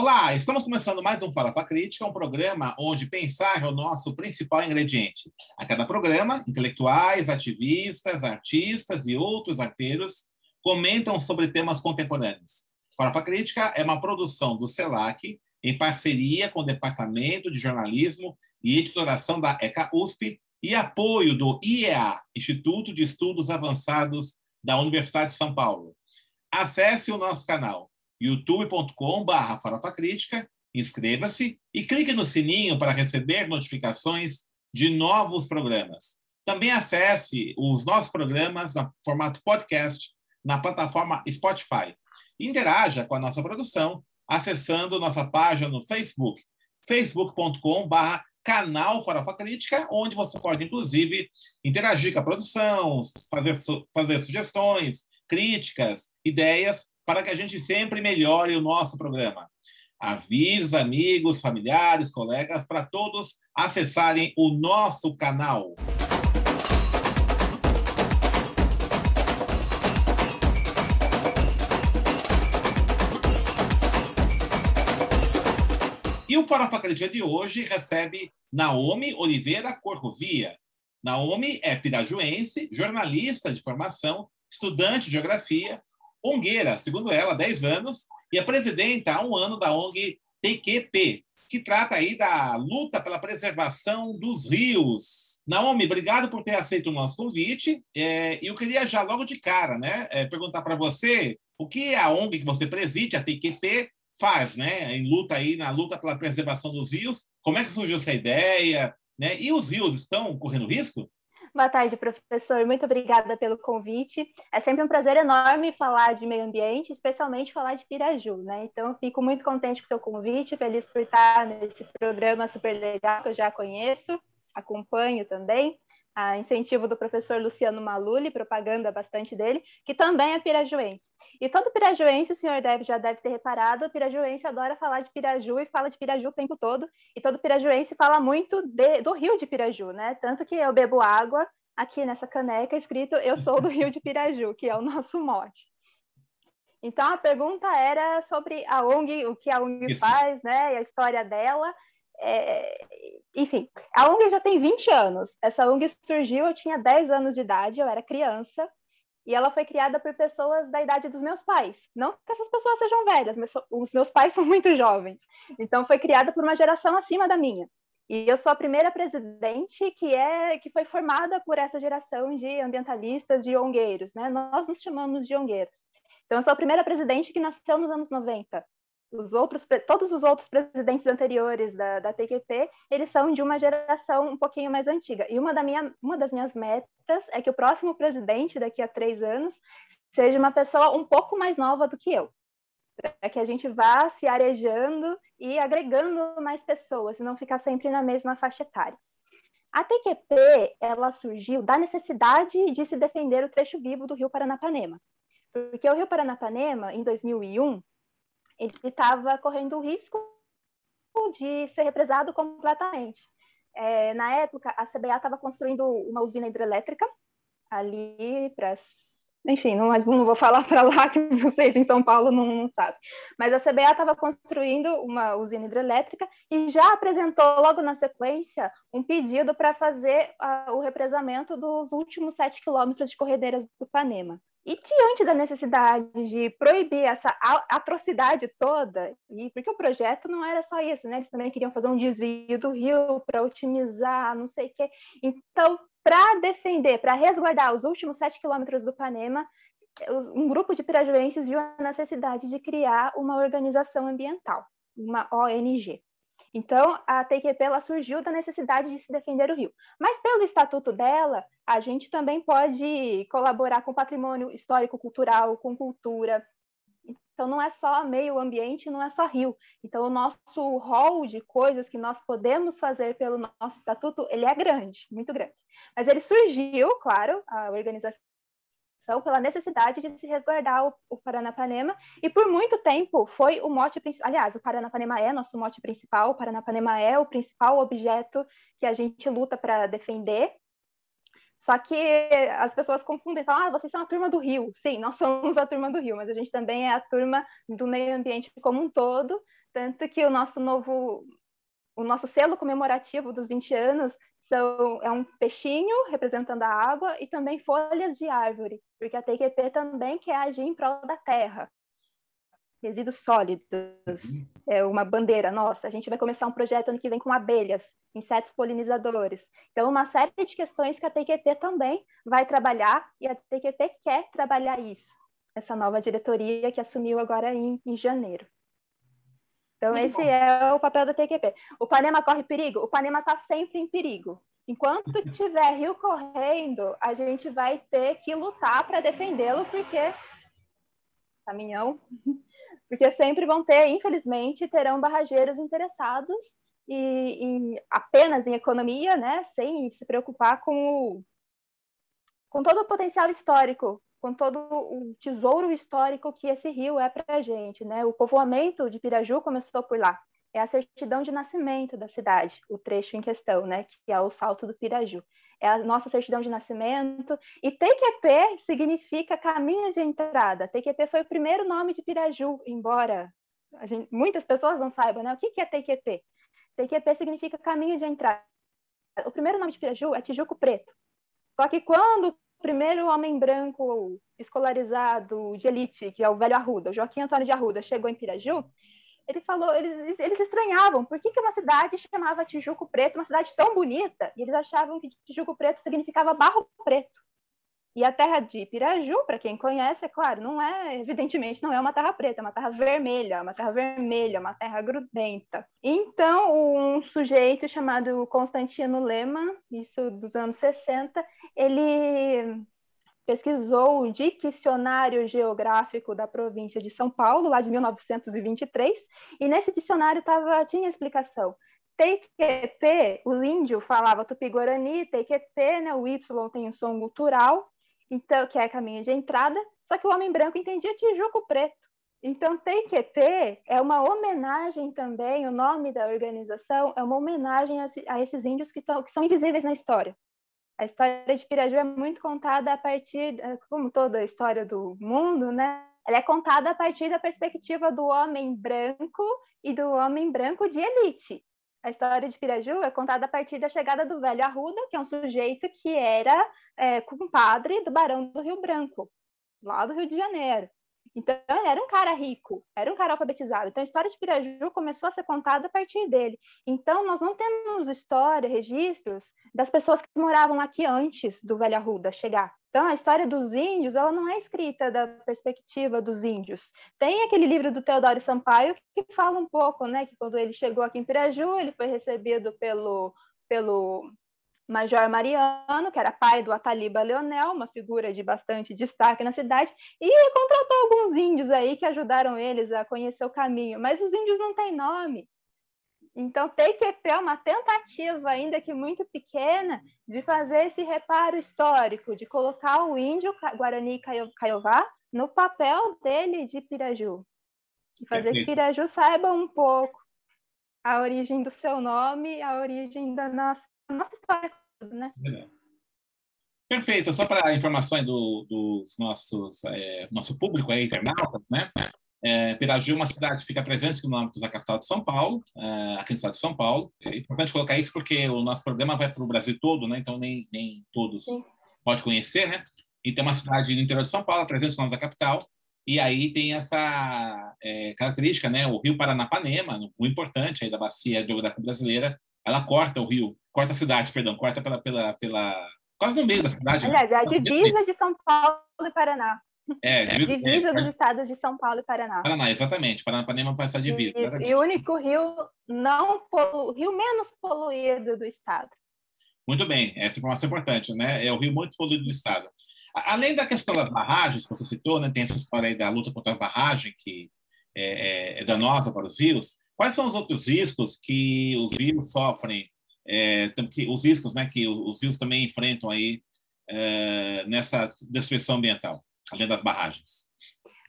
Olá, estamos começando mais um Farofa Crítica, um programa onde pensar é o nosso principal ingrediente. A cada programa, intelectuais, ativistas, artistas e outros arteiros comentam sobre temas contemporâneos. Farofa Crítica é uma produção do CELAC, em parceria com o Departamento de Jornalismo e Editoração da ECA USP e apoio do IEA, Instituto de Estudos Avançados da Universidade de São Paulo. Acesse o nosso canal youtube.com.br Farofa Crítica, inscreva-se e clique no sininho para receber notificações de novos programas. Também acesse os nossos programas no formato podcast na plataforma Spotify. Interaja com a nossa produção acessando nossa página no Facebook, facebook.com.br canal Farofa Crítica, onde você pode, inclusive, interagir com a produção, fazer, fazer sugestões, críticas, ideias para que a gente sempre melhore o nosso programa. Avise amigos, familiares, colegas, para todos acessarem o nosso canal. E o Farofa Crítica de hoje recebe Naomi Oliveira Corrovia. Naomi é pirajuense, jornalista de formação, estudante de geografia, ongueira, segundo ela, há 10 anos, e é presidenta há um ano da ONG TQP, que trata aí da luta pela preservação dos rios. Naomi, obrigado por ter aceito o nosso convite. É, eu queria já logo de cara, né, é, perguntar para você o que a ONG que você preside, a TQP, faz, né, em luta aí na luta pela preservação dos rios. Como é que surgiu essa ideia? Né? E os rios estão correndo risco? Boa tarde, professor. Muito obrigada pelo convite. É sempre um prazer enorme falar de meio ambiente, especialmente falar de Piraju, né? Então, fico muito contente com o seu convite, feliz por estar nesse programa super legal que eu já conheço, acompanho também. A incentivo do professor Luciano Maluli, propaganda bastante dele, que também é pirajuense. E todo pirajuense, o senhor deve, já deve ter reparado, o pirajuense adora falar de Piraju e fala de Piraju o tempo todo. E todo pirajuense fala muito de, do rio de Piraju, né? Tanto que eu bebo água aqui nessa caneca escrito Eu sou do rio de Piraju, que é o nosso mote. Então a pergunta era sobre a ONG, o que a ONG Isso. faz, né? E a história dela. É, enfim, a ONG já tem 20 anos. Essa ONG surgiu, eu tinha 10 anos de idade, eu era criança, e ela foi criada por pessoas da idade dos meus pais. Não que essas pessoas sejam velhas, mas os meus pais são muito jovens. Então foi criada por uma geração acima da minha. E eu sou a primeira presidente que é que foi formada por essa geração de ambientalistas, de ongueiros, né? Nós nos chamamos de ongueiros. Então eu sou a primeira presidente que nasceu nos anos 90. Os outros, todos os outros presidentes anteriores da, da TQP, eles são de uma geração um pouquinho mais antiga. E uma, da minha, uma das minhas metas é que o próximo presidente, daqui a três anos, seja uma pessoa um pouco mais nova do que eu para que a gente vá se arejando e agregando mais pessoas, e não ficar sempre na mesma faixa etária. A TQP, ela surgiu da necessidade de se defender o trecho vivo do Rio Paranapanema, porque o Rio Paranapanema, em 2001, ele estava correndo o risco de ser represado completamente. É, na época, a CBA estava construindo uma usina hidrelétrica ali para enfim, não, não vou falar para lá que vocês em São Paulo não, não sabem. Mas a CBA estava construindo uma usina hidrelétrica e já apresentou logo na sequência um pedido para fazer uh, o represamento dos últimos sete quilômetros de corredeiras do Panema. E diante da necessidade de proibir essa atrocidade toda, e porque o projeto não era só isso, né? Eles também queriam fazer um desvio do rio para otimizar, não sei o quê. Então, para defender, para resguardar os últimos sete quilômetros do Panema, um grupo de pirajuenses viu a necessidade de criar uma organização ambiental, uma ONG. Então, a TQP ela surgiu da necessidade de se defender o rio. Mas, pelo estatuto dela, a gente também pode colaborar com patrimônio histórico-cultural, com cultura, então, não é só meio ambiente, não é só rio. Então, o nosso rol de coisas que nós podemos fazer pelo nosso estatuto, ele é grande, muito grande. Mas ele surgiu, claro, a organização pela necessidade de se resguardar o, o Paranapanema, e por muito tempo foi o mote principal. Aliás, o Paranapanema é nosso mote principal, o Paranapanema é o principal objeto que a gente luta para defender, só que as pessoas confundem, falam, ah, vocês são a turma do Rio. Sim, nós somos a turma do Rio, mas a gente também é a turma do meio ambiente como um todo, Tanto que o nosso novo, o nosso selo comemorativo dos 20 anos são, é um peixinho representando a água e também folhas de árvore, porque a TQP também quer agir em prol da terra. Resíduos sólidos, uhum. é uma bandeira nossa. A gente vai começar um projeto ano que vem com abelhas, insetos polinizadores. Então, uma série de questões que a TQP também vai trabalhar e a TQP quer trabalhar isso. Essa nova diretoria que assumiu agora em, em janeiro. Então, Muito esse bom. é o papel da TQP. O Panema corre perigo? O Panema está sempre em perigo. Enquanto tiver rio correndo, a gente vai ter que lutar para defendê-lo, porque caminhão, porque sempre vão ter, infelizmente, terão barrageiros interessados e, em, apenas em economia, né, sem se preocupar com o, com todo o potencial histórico com todo o tesouro histórico que esse rio é para a gente. Né? O povoamento de Piraju começou por lá. É a certidão de nascimento da cidade, o trecho em questão, né? que é o Salto do Piraju. É a nossa certidão de nascimento. E TQP significa caminho de entrada. TQP foi o primeiro nome de Piraju, embora gente, muitas pessoas não saibam né? o que, que é TQP. TQP significa caminho de entrada. O primeiro nome de Piraju é Tijuco Preto. Só que quando primeiro homem branco escolarizado de elite, que é o velho Arruda, o Joaquim Antônio de Arruda, chegou em Piraju, ele falou, eles, eles estranhavam, por que, que uma cidade chamava Tijuco Preto, uma cidade tão bonita, e eles achavam que Tijuco Preto significava barro preto. E a terra de Piraju, para quem conhece, é claro, não é, evidentemente, não é uma terra preta, é uma terra vermelha, uma terra vermelha, uma terra grudenta. Então, um sujeito chamado Constantino Lema, isso dos anos 60, ele pesquisou o Dicionário Geográfico da província de São Paulo, lá de 1923, e nesse dicionário tava, tinha explicação. TQP, o índio falava tupi-guarani, TQP, né, o Y tem um som gutural, então que é caminho de entrada, só que o homem branco entendia Tijuco Preto. Então, TQP é uma homenagem também, o nome da organização é uma homenagem a, a esses índios que, tão, que são invisíveis na história. A história de Piraju é muito contada a partir, eh, como toda a história do mundo, né? Ela é contada a partir da perspectiva do homem branco e do homem branco de elite. A história de Piraju é contada a partir da chegada do velho Arruda, que é um sujeito que era é, compadre do Barão do Rio Branco, lá do Rio de Janeiro. Então, ele era um cara rico, era um cara alfabetizado. Então, a história de Piraju começou a ser contada a partir dele. Então, nós não temos história, registros das pessoas que moravam aqui antes do Velho Arruda chegar. Então, a história dos índios, ela não é escrita da perspectiva dos índios. Tem aquele livro do Teodoro Sampaio que fala um pouco, né, que quando ele chegou aqui em Piraju, ele foi recebido pelo, pelo Major Mariano, que era pai do Ataliba Leonel, uma figura de bastante destaque na cidade, e contratou alguns índios aí que ajudaram eles a conhecer o caminho, mas os índios não têm nome. Então, TQP é uma tentativa, ainda que muito pequena, de fazer esse reparo histórico, de colocar o índio Guarani Caiová no papel dele de Piraju. E fazer Perfeito. que Piraju saiba um pouco a origem do seu nome, a origem da nossa, nossa história, né? Perfeito. Só para a informação do, dos nossos é, nosso público aí, internautas, né? É, Piraju é uma cidade que fica a 300 quilômetros da capital de São Paulo, é, aqui no estado de São Paulo. É importante colocar isso porque o nosso programa vai para o Brasil todo, né? Então nem, nem todos Sim. pode conhecer, né? E tem uma cidade no interior de São Paulo, a 300 quilômetros da capital. E aí tem essa é, característica, né? O Rio Paranapanema, um importante aí da bacia geográfica brasileira, ela corta o rio, corta a cidade, perdão, corta pela, pela, pela quase no meio da cidade. Aliás, é a divisa de São Paulo e Paraná. É, divisa, divisa é, dos estados de São Paulo e Paraná. Paraná, exatamente. Paranapanema faz essa divisa. E o único rio não polu... rio menos poluído do estado. Muito bem, essa informação é importante, né? É o rio muito poluído do estado. Além da questão das barragens que você citou, né? Tem essa história aí da luta contra a barragem que é, é, é danosa para os rios. Quais são os outros riscos que os rios sofrem? É, que, os riscos, né? Que os, os rios também enfrentam aí é, nessa destruição ambiental? Além das barragens?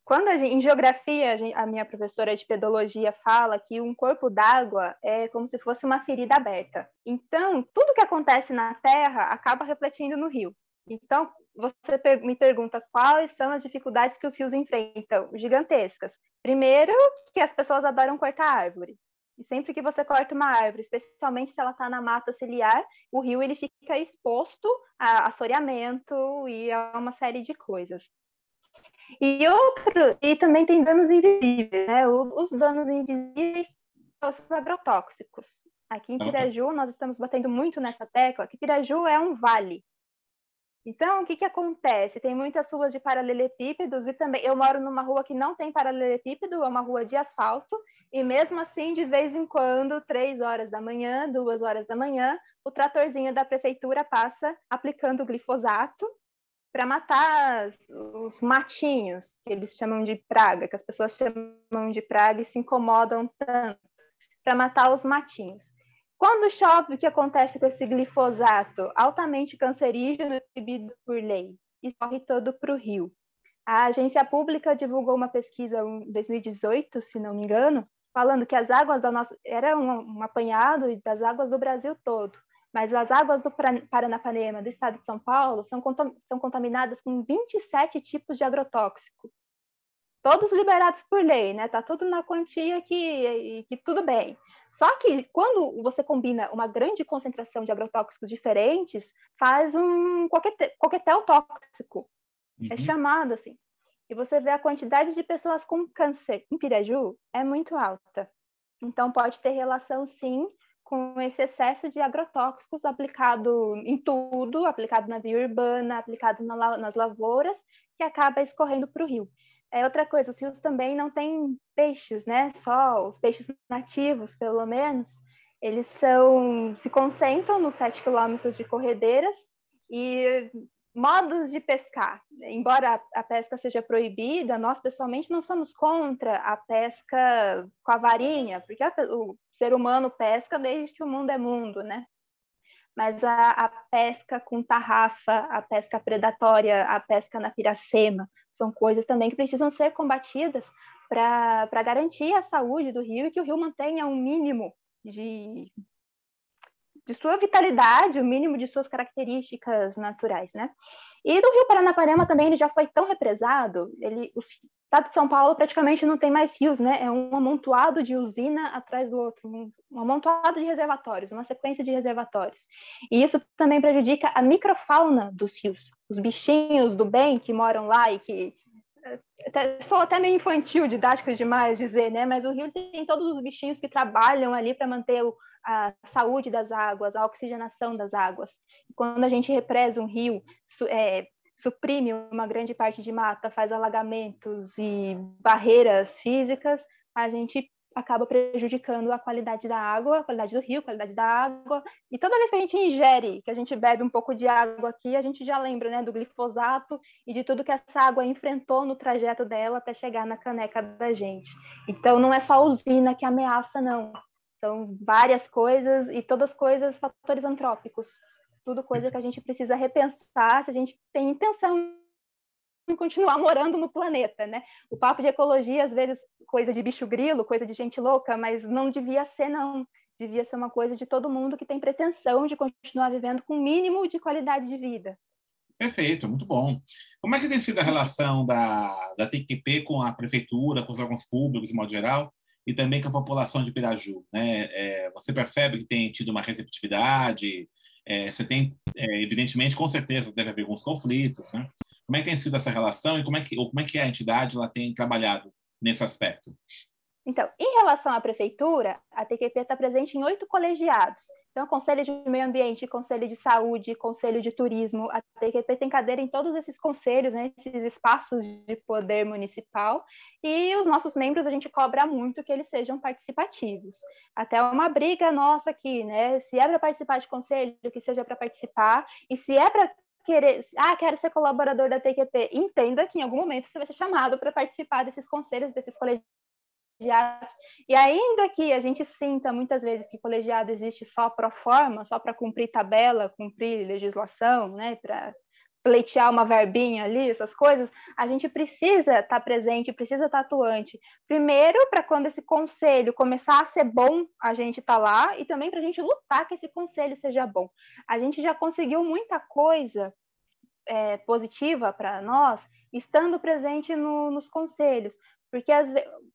Quando gente, em geografia, a, gente, a, minha professora de pedologia fala que um corpo d'água é como se fosse uma ferida aberta. Então, tudo que acontece na Terra acaba refletindo no rio. Então, você me pergunta quais são as dificuldades que os rios enfrentam, gigantescas. Primeiro, que as pessoas adoram cortar árvore. E sempre que você corta uma árvore, especialmente se ela está na mata ciliar, o rio ele fica exposto a assoreamento e a uma série de coisas. E outro, e também tem danos invisíveis, né? Os danos invisíveis são os agrotóxicos. Aqui em Piraju, nós estamos batendo muito nessa tecla, que Piraju é um vale. Então, o que, que acontece? Tem muitas ruas de paralelepípedos e também eu moro numa rua que não tem paralelepípedo, é uma rua de asfalto, e mesmo assim, de vez em quando, três horas da manhã, duas horas da manhã, o tratorzinho da prefeitura passa aplicando glifosato para matar os matinhos, que eles chamam de praga, que as pessoas chamam de praga e se incomodam tanto, para matar os matinhos. Quando chove, o que acontece com esse glifosato? Altamente cancerígeno, proibido por lei, e corre todo para o rio. A agência pública divulgou uma pesquisa em 2018, se não me engano, falando que as águas da nossa era um, um apanhado das águas do Brasil todo, mas as águas do Paranapanema, do estado de São Paulo, são, são contaminadas com 27 tipos de agrotóxico. Todos liberados por lei, né? Tá tudo na quantia que, que tudo bem. Só que quando você combina uma grande concentração de agrotóxicos diferentes, faz um coquetel tóxico. É uhum. É chamado assim. E você vê a quantidade de pessoas com câncer em Piraju é muito alta. Então pode ter relação sim com esse excesso de agrotóxicos aplicado em tudo, aplicado na via urbana, aplicado na, nas lavouras, que acaba escorrendo para o rio. É outra coisa, os rios também não têm peixes, né? Só os peixes nativos, pelo menos, eles são se concentram nos 7 quilômetros de corredeiras e modos de pescar. Embora a pesca seja proibida, nós pessoalmente não somos contra a pesca com a varinha, porque o ser humano pesca desde que o mundo é mundo, né? Mas a, a pesca com tarrafa, a pesca predatória, a pesca na piracema, são coisas também que precisam ser combatidas para garantir a saúde do rio e que o rio mantenha um mínimo de, de sua vitalidade, o mínimo de suas características naturais, né? E do Rio Paranapanema também ele já foi tão represado, ele, o estado de São Paulo praticamente não tem mais rios, né? É um amontoado de usina atrás do outro, um, um amontoado de reservatórios, uma sequência de reservatórios. E isso também prejudica a microfauna dos rios, os bichinhos do bem que moram lá e que até, sou até meio infantil, didático demais dizer, né? Mas o rio tem todos os bichinhos que trabalham ali para manter o, a saúde das águas, a oxigenação das águas. Quando a gente represa um rio, é, suprime uma grande parte de mata, faz alagamentos e barreiras físicas, a gente acaba prejudicando a qualidade da água, a qualidade do rio, a qualidade da água. E toda vez que a gente ingere, que a gente bebe um pouco de água aqui, a gente já lembra né, do glifosato e de tudo que essa água enfrentou no trajeto dela até chegar na caneca da gente. Então, não é só a usina que ameaça, não. São várias coisas e todas coisas fatores antrópicos. Tudo coisa que a gente precisa repensar se a gente tem intenção em continuar morando no planeta, né? O papo de ecologia, às vezes, coisa de bicho grilo, coisa de gente louca, mas não devia ser, não. Devia ser uma coisa de todo mundo que tem pretensão de continuar vivendo com o mínimo de qualidade de vida. Perfeito, muito bom. Como é que tem sido a relação da, da TQP com a prefeitura, com os órgãos públicos, de modo geral, e também com a população de Piraju? Né? É, você percebe que tem tido uma receptividade? É, você tem, é, evidentemente, com certeza, deve haver alguns conflitos, né? Como é que tem sido essa relação e como é que, como é que a entidade ela tem trabalhado nesse aspecto? Então, em relação à prefeitura, a TQP está presente em oito colegiados. Então, Conselho de Meio Ambiente, Conselho de Saúde, Conselho de Turismo, a TQP tem cadeira em todos esses conselhos, né, esses espaços de poder municipal, e os nossos membros a gente cobra muito que eles sejam participativos. Até uma briga nossa aqui, né? Se é para participar de conselho, que seja para participar, e se é para querer, ah, quero ser colaborador da TQP, entenda que em algum momento você vai ser chamado para participar desses conselhos, desses colegiados. E ainda que a gente sinta muitas vezes que colegiado existe só pro forma, só para cumprir tabela, cumprir legislação, né, para pleitear uma verbinha ali, essas coisas, a gente precisa estar tá presente, precisa estar tá atuante. Primeiro, para quando esse conselho começar a ser bom, a gente tá lá, e também para a gente lutar que esse conselho seja bom. A gente já conseguiu muita coisa é, positiva para nós estando presente no, nos conselhos, porque,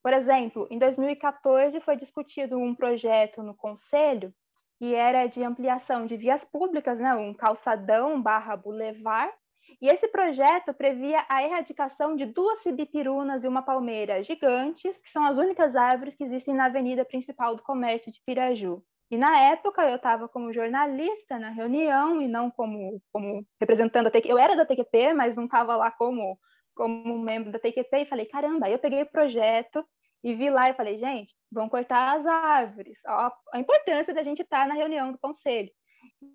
por exemplo, em 2014 foi discutido um projeto no conselho que era de ampliação de vias públicas, né, um calçadão barra bulevar, e esse projeto previa a erradicação de duas cibipirunas e uma palmeira gigantes, que são as únicas árvores que existem na avenida principal do comércio de Piraju. E na época eu estava como jornalista na reunião e não como, como representando a TQP. Eu era da TQP, mas não estava lá como, como membro da TQP e falei, caramba, eu peguei o projeto e vi lá e falei, gente, vão cortar as árvores. Ó, a importância da gente estar tá na reunião do conselho.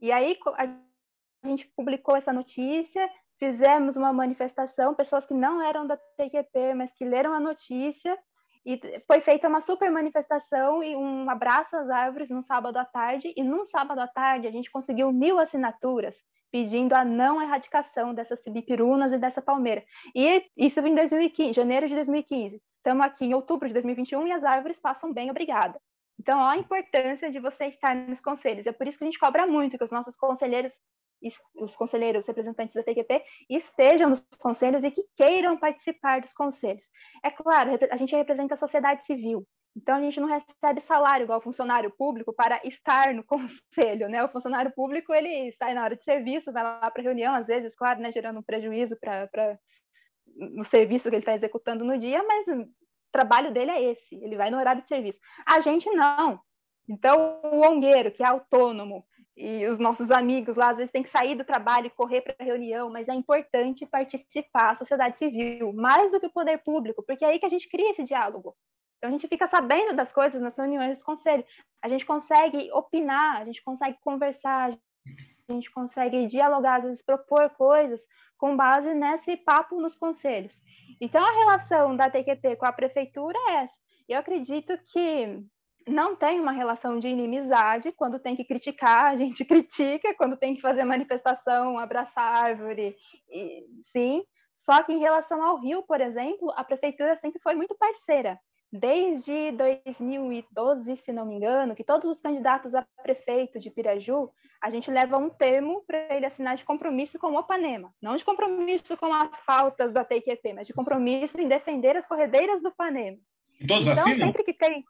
E aí a gente publicou essa notícia, fizemos uma manifestação, pessoas que não eram da TQP, mas que leram a notícia, e foi feita uma super manifestação e um abraço às árvores no sábado à tarde, e num sábado à tarde a gente conseguiu mil assinaturas pedindo a não erradicação dessas cibipirunas e dessa palmeira. E isso em 2015, janeiro de 2015. Estamos aqui em outubro de 2021 e as árvores passam bem, obrigada. Então, olha a importância de você estar nos conselhos. É por isso que a gente cobra muito que os nossos conselheiros os conselheiros representantes da TQP estejam nos conselhos e que queiram participar dos conselhos. É claro, a gente representa a sociedade civil, então a gente não recebe salário igual funcionário público para estar no conselho, né? O funcionário público ele sai na hora de serviço, vai lá para reunião, às vezes, claro, né, gerando um prejuízo para no serviço que ele está executando no dia, mas o trabalho dele é esse, ele vai no horário de serviço. A gente não. Então, o ongueiro, que é autônomo, e os nossos amigos lá às vezes têm que sair do trabalho e correr para a reunião, mas é importante participar, a sociedade civil, mais do que o poder público, porque é aí que a gente cria esse diálogo. Então a gente fica sabendo das coisas nas reuniões do conselho, a gente consegue opinar, a gente consegue conversar, a gente consegue dialogar, às vezes propor coisas com base nesse papo nos conselhos. Então a relação da TQT com a prefeitura é essa. Eu acredito que não tem uma relação de inimizade. Quando tem que criticar, a gente critica. Quando tem que fazer manifestação, abraçar árvore, e, sim. Só que em relação ao Rio, por exemplo, a prefeitura sempre foi muito parceira. Desde 2012, se não me engano, que todos os candidatos a prefeito de Piraju, a gente leva um termo para ele assinar de compromisso com o Panema. Não de compromisso com as pautas da TQP, mas de compromisso em defender as corredeiras do Panema. E todos então, assinam? sempre que tem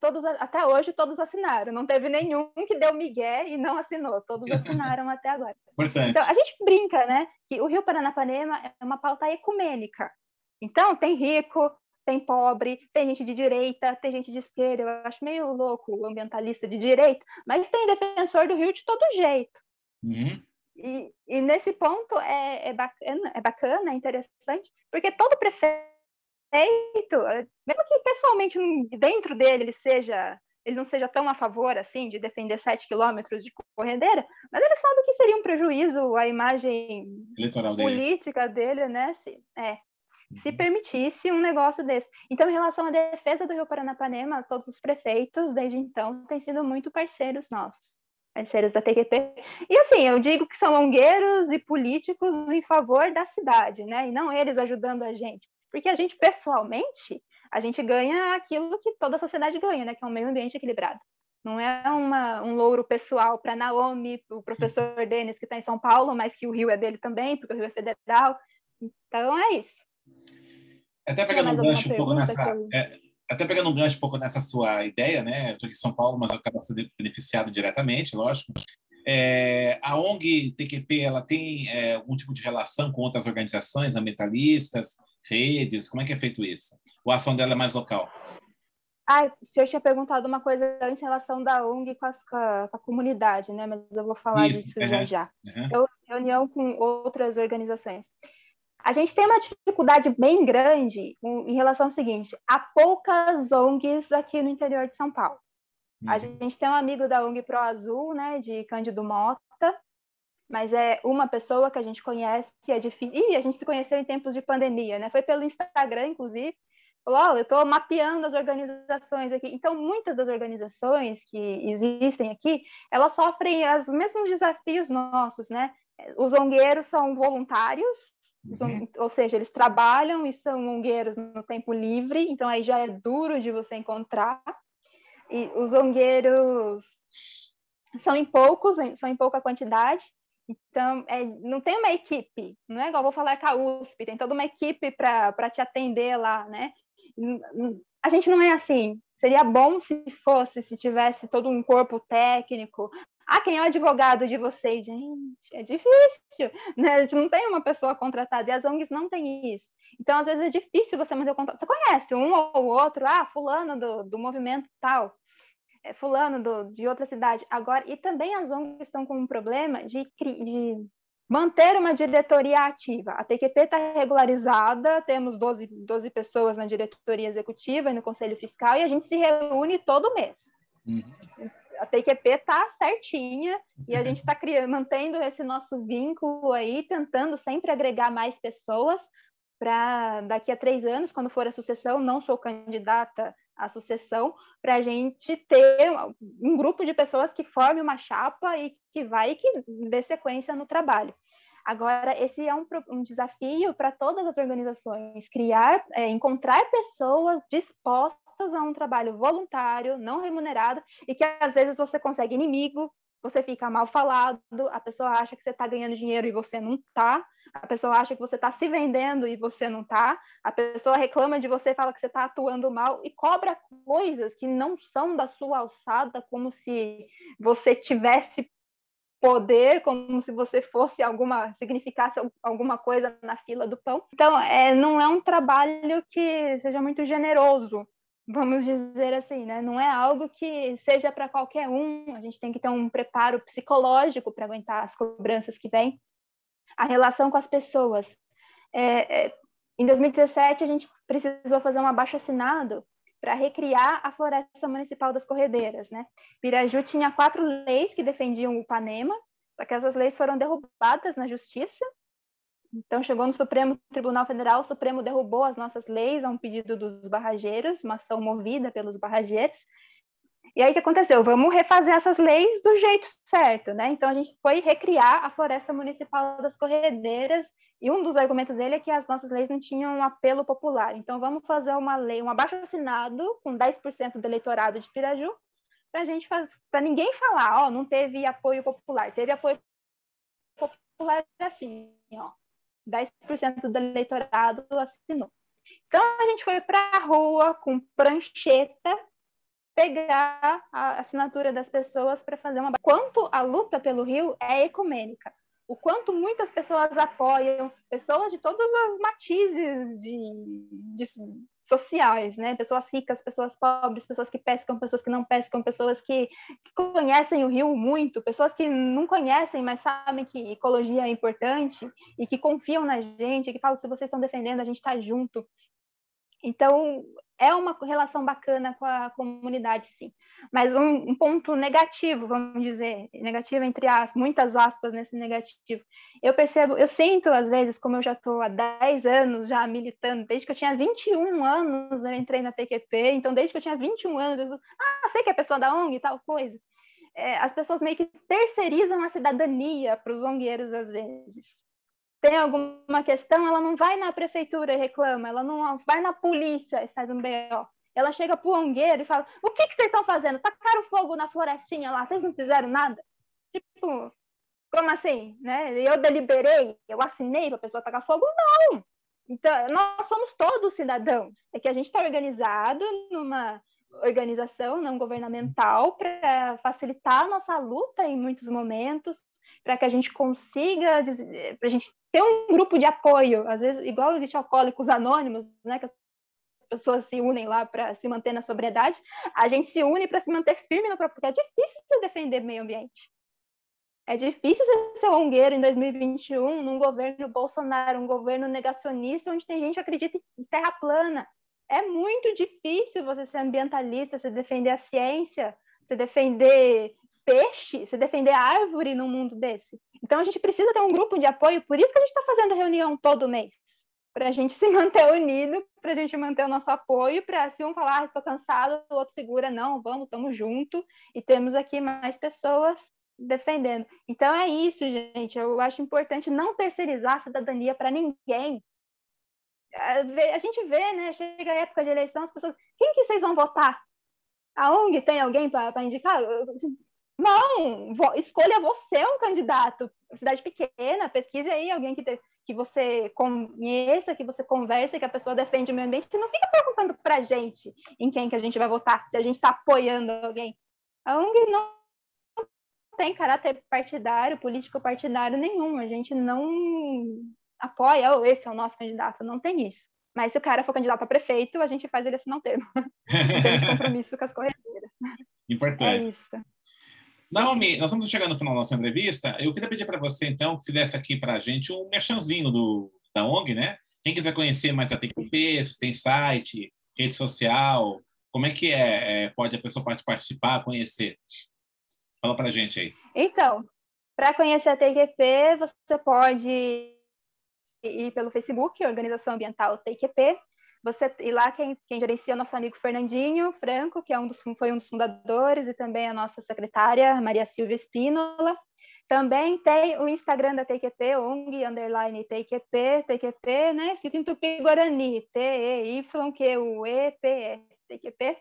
todos até hoje todos assinaram. Não teve nenhum que deu migué e não assinou. Todos assinaram até agora. Importante. Então a gente brinca, né? Que o Rio Paranapanema é uma pauta ecumênica. Então tem rico, tem pobre, tem gente de direita, tem gente de esquerda. Eu acho meio louco o ambientalista de direita, mas tem defensor do Rio de todo jeito. Uhum. E, e, nesse ponto é, é, bacana, é bacana, é interessante, porque todo prefeito feito, eh, mesmo que pessoalmente dentro dele ele seja ele não seja tão a favor assim de defender 7 quilômetros de corredeira, mas ele sabe que seria um prejuízo à imagem Eleitoral política dele, dele né? Se, é. Se permitisse um negócio desse. Então, em relação à defesa do Rio Paranapanema, todos os prefeitos, desde então, têm sido muito parceiros nossos, parceiros da TQP. E assim, eu digo que são longueiros e políticos em favor da cidade, né? E não eles ajudando a gente. Porque a gente, pessoalmente, a gente ganha aquilo que toda a sociedade ganha, né? Que é um meio ambiente equilibrado. Não é uma, um louro pessoal para Naomi, o professor Denis, que está em São Paulo, mas que o Rio é dele também, porque o Rio é federal. Então, é isso. Até pegando um gancho um pouco nessa... Eu... É, até pegando um gancho um pouco nessa sua ideia, né? Eu estou aqui em São Paulo, mas eu acabo sendo beneficiado diretamente, lógico. É, a ONG TQP ela tem é, algum tipo de relação com outras organizações ambientalistas? redes? Como é que é feito isso? Ou a ação dela é mais local? Ah, o senhor tinha perguntado uma coisa em relação da ONG com, as, com, a, com a, comunidade, né? Mas eu vou falar isso, disso uhum, já já. Uhum. Eu, reunião com outras organizações. A gente tem uma dificuldade bem grande em relação ao seguinte: há poucas ONGs aqui no interior de São Paulo. Uhum. A gente tem um amigo da ONG Pro Azul, né, de Cândido Mota, mas é uma pessoa que a gente conhece, é difícil. E a gente se conheceu em tempos de pandemia, né? Foi pelo Instagram, inclusive. Falou, oh, eu estou mapeando as organizações aqui. Então, muitas das organizações que existem aqui, elas sofrem os mesmos desafios nossos, né? Os ongueiros são voluntários, uhum. ou seja, eles trabalham e são ongueiros no tempo livre, então aí já é duro de você encontrar. E os ongueiros são em poucos, são em pouca quantidade, Então, é, não tem uma equipe, não é igual vou falar com a USP, tem toda uma equipe para te atender lá, né? A gente não é assim. Seria bom se fosse, se tivesse todo um corpo técnico. Ah, quem é o advogado de vocês? Gente, é difícil, né? A gente não tem uma pessoa contratada e as ONGs não têm isso. Então, às vezes, é difícil você manter o contato. Você conhece um ou outro, ah, fulano do, do movimento tal, é, fulano do, de outra cidade. Agora, e também as ONGs estão com um problema de, de manter uma diretoria ativa. A TQP está regularizada, temos 12, 12 pessoas na diretoria executiva e no conselho fiscal, e a gente se reúne todo mês. Uhum. A TQP está certinha e a gente está mantendo esse nosso vínculo aí, tentando sempre agregar mais pessoas para daqui a três anos, quando for a sucessão, não sou candidata à sucessão, para a gente ter um grupo de pessoas que forme uma chapa e que vai e que dê sequência no trabalho. Agora, esse é um, um desafio para todas as organizações, criar, é, encontrar pessoas dispostas a um trabalho voluntário, não remunerado, e que às vezes você consegue inimigo, você fica mal falado, a pessoa acha que você está ganhando dinheiro e você não está, a pessoa acha que você está se vendendo e você não está, a pessoa reclama de você, fala que você está atuando mal e cobra coisas que não são da sua alçada, como se você tivesse poder, como se você fosse alguma, significasse alguma coisa na fila do pão. Então, é, não é um trabalho que seja muito generoso, vamos dizer assim, né? Não é algo que seja para qualquer um. A gente tem que ter um preparo psicológico para aguentar as cobranças que vêm. A relação com as pessoas. É, é, em 2017, a gente precisou fazer um abaixo-assinado para recriar a Floresta Municipal das Corredeiras, né? Piraju tinha quatro leis que defendiam o Panema, só que essas leis foram derrubadas na Justiça então, chegou no Supremo Tribunal Federal, o Supremo derrubou as nossas leis a um pedido dos barrageiros, uma ação movida pelos barrageiros. E aí o que aconteceu? Vamos refazer essas leis do jeito certo, né? Então a gente foi recriar a Floresta Municipal das Corredeiras, e um dos argumentos dele é que as nossas leis não tinham um apelo popular. Então vamos fazer uma lei, um abaixo assinado com 10% do eleitorado de Piraju, para gente para ninguém falar, ó, não teve apoio popular, teve apoio popular assim, ó. 10% do eleitorado assinou. Então a gente foi para a rua com prancheta pegar a assinatura das pessoas para fazer uma. Quanto a luta pelo Rio é ecumênica, o quanto muitas pessoas apoiam, pessoas de todos os matizes de, de sociais, né? Pessoas ricas, pessoas pobres, pessoas que pescam, pessoas que não pescam, pessoas que, que, conhecem o rio muito, pessoas que não conhecem, mas sabem que ecologia é importante e que confiam na gente, que falam se vocês estão defendendo, a gente está junto. Então, é uma relação bacana com a comunidade, sim. Mas um, um, ponto negativo, vamos dizer, negativo entre as muitas aspas nesse negativo. Eu percebo, eu sinto às vezes, como eu já estou há 10 anos já militando, desde que eu tinha 21 anos eu entrei na TQP, então desde que eu tinha 21 anos, eu, ah, sei que é pessoa da ONG e tal coisa. É, as pessoas meio que terceirizam a cidadania para os ongueiros às vezes tem alguma questão, ela não vai na prefeitura e reclama, ela não vai na polícia e faz um BO. Ela chega pro ongueiro e fala: O que, que vocês estão fazendo? Tacaram fogo na florestinha lá, vocês não fizeram nada? Tipo, como assim? Né? Eu deliberei, eu assinei para a pessoa tacar fogo? Não! Então, nós somos todos cidadãos. É que a gente está organizado numa organização não governamental para facilitar a nossa luta em muitos momentos, para que a gente consiga, para a gente ter um grupo de apoio, às vezes, igual existe alcoólicos anônimos, né, que as pessoas se unem lá para se manter na sobriedade, a gente se une para se manter firme no próprio, porque é difícil você defender meio ambiente. É difícil ser ongueiro em 2021 num governo Bolsonaro, um governo negacionista, onde tem gente que acredita em terra plana. É muito difícil você ser ambientalista, você defender a ciência, você defender peixe, se defender árvore num mundo desse. Então a gente precisa ter um grupo de apoio, por isso que a gente está fazendo reunião todo mês, para a gente se manter unido, para a gente manter o nosso apoio, para se um falar, ah, estou cansado, o outro segura, não, vamos, estamos junto, e temos aqui mais pessoas defendendo. Então é isso, gente. Eu acho importante não terceirizar a cidadania para ninguém. A gente vê, né? Chega a época de eleição, as pessoas. Quem que vocês vão votar? A ONG tem alguém para indicar? Não, escolha você um candidato. cidade pequena, pesquise aí alguém que, te, que você conheça, que você converse, que a pessoa defende o meio ambiente, não fica perguntando para a gente em quem que a gente vai votar, se a gente está apoiando alguém. A ONG não tem caráter partidário, político partidário nenhum, a gente não apoia, oh, esse é o nosso candidato, não tem isso. Mas se o cara for candidato a prefeito, a gente faz ele assinar um termo. não tem compromisso com as corredeiras. Importante. É isso. Naomi, nós estamos chegando no final da nossa entrevista. Eu queria pedir para você, então, que fizesse aqui para a gente um merchanzinho do, da ONG, né? Quem quiser conhecer mais a TQP, se tem site, rede social, como é que é? é pode a pessoa pode participar, conhecer? Fala para a gente aí. Então, para conhecer a TQP, você pode ir pelo Facebook, Organização Ambiental TQP, você, e lá quem, quem gerencia é o nosso amigo Fernandinho Franco, que é um dos, foi um dos fundadores, e também a nossa secretária, Maria Silvia Espínola. Também tem o Instagram da TQP, ONG, underline TQP, TQP, né, escrito em Tupi-Guarani, T-E-Y-Q-U-E-P-E, TQP.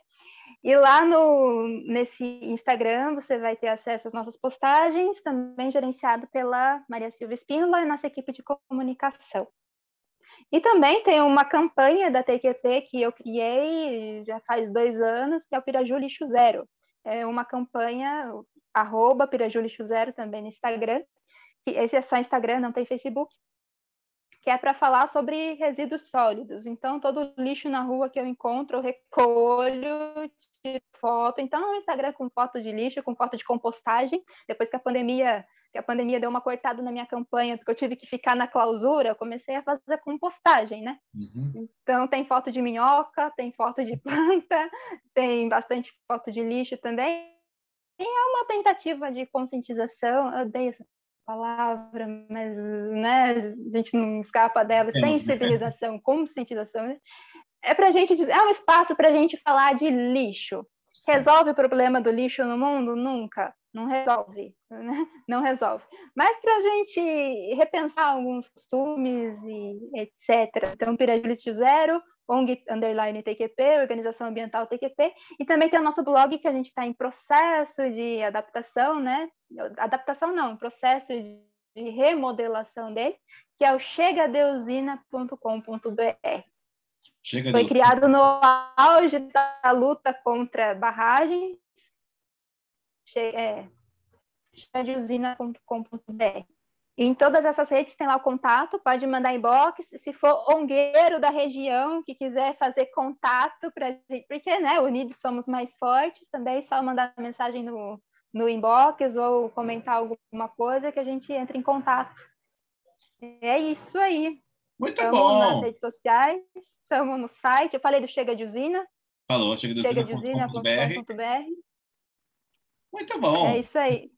E lá no, nesse Instagram você vai ter acesso às nossas postagens, também gerenciado pela Maria Silvia Espínola e nossa equipe de comunicação. E também tem uma campanha da TQP que eu criei já faz dois anos, que é o Piraju Lixo Zero. É uma campanha, arroba Piraju Lixo Zero também no Instagram. Esse é só Instagram, não tem Facebook. Que é para falar sobre resíduos sólidos. Então, todo lixo na rua que eu encontro, eu recolho, tiro foto. Então, é um Instagram com foto de lixo, com foto de compostagem. Depois que a pandemia que a pandemia deu uma cortada na minha campanha, porque eu tive que ficar na clausura, eu comecei a fazer compostagem, né? Uhum. Então, tem foto de minhoca, tem foto de planta, tem bastante foto de lixo também. E é uma tentativa de conscientização, eu odeio essa palavra, mas né, a gente não escapa dela, sensibilização, conscientização. Né? É para a gente dizer, é um espaço para a gente falar de lixo. Resolve o problema do lixo no mundo? Nunca não resolve, né? não resolve. Mas para a gente repensar alguns costumes e etc. Então, Piragilite Zero, ONG Underline TQP, Organização Ambiental TQP, e também tem o nosso blog que a gente está em processo de adaptação, né? Adaptação não, processo de, de remodelação dele, que é o chegadeusina.com.br. Chega Foi criado no auge da luta contra barragens é, usina.com.br. Em todas essas redes tem lá o contato, pode mandar inbox. Se for ongueiro da região que quiser fazer contato para porque né, unidos somos mais fortes, também é só mandar mensagem no, no inbox ou comentar alguma coisa que a gente entra em contato. É isso aí. Muito estamos bom. nas redes sociais, estamos no site. Eu falei do Chega de Usina. Falou, chega de usina.com.br. Muito bom. É isso aí.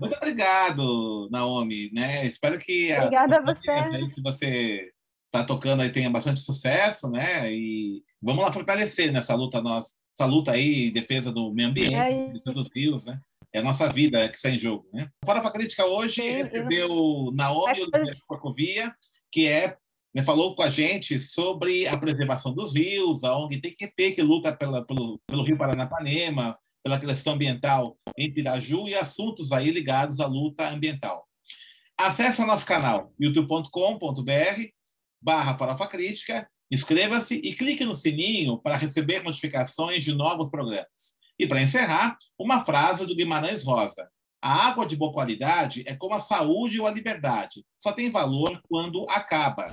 Muito obrigado, Naomi. Né? Espero que Obrigada as a você. que você está tocando aí tenha bastante sucesso, né? E vamos lá fortalecer nessa luta nossa, essa luta aí em defesa do meio ambiente, é dos rios, né? É a nossa vida que está em jogo, né? Fora a Crítica hoje Sim, recebeu eu... Naomi é Corcovia, que é né, falou com a gente sobre a preservação dos rios, a ONG TQP, que luta pela, pelo, pelo Rio Paranapanema, pela questão ambiental em Piraju e assuntos aí ligados à luta ambiental. Acesse o nosso canal youtube.com.br barra Farofa Crítica, inscreva-se e clique no sininho para receber notificações de novos programas. E para encerrar, uma frase do Guimarães Rosa. A água de boa qualidade é como a saúde ou a liberdade. Só tem valor quando acaba.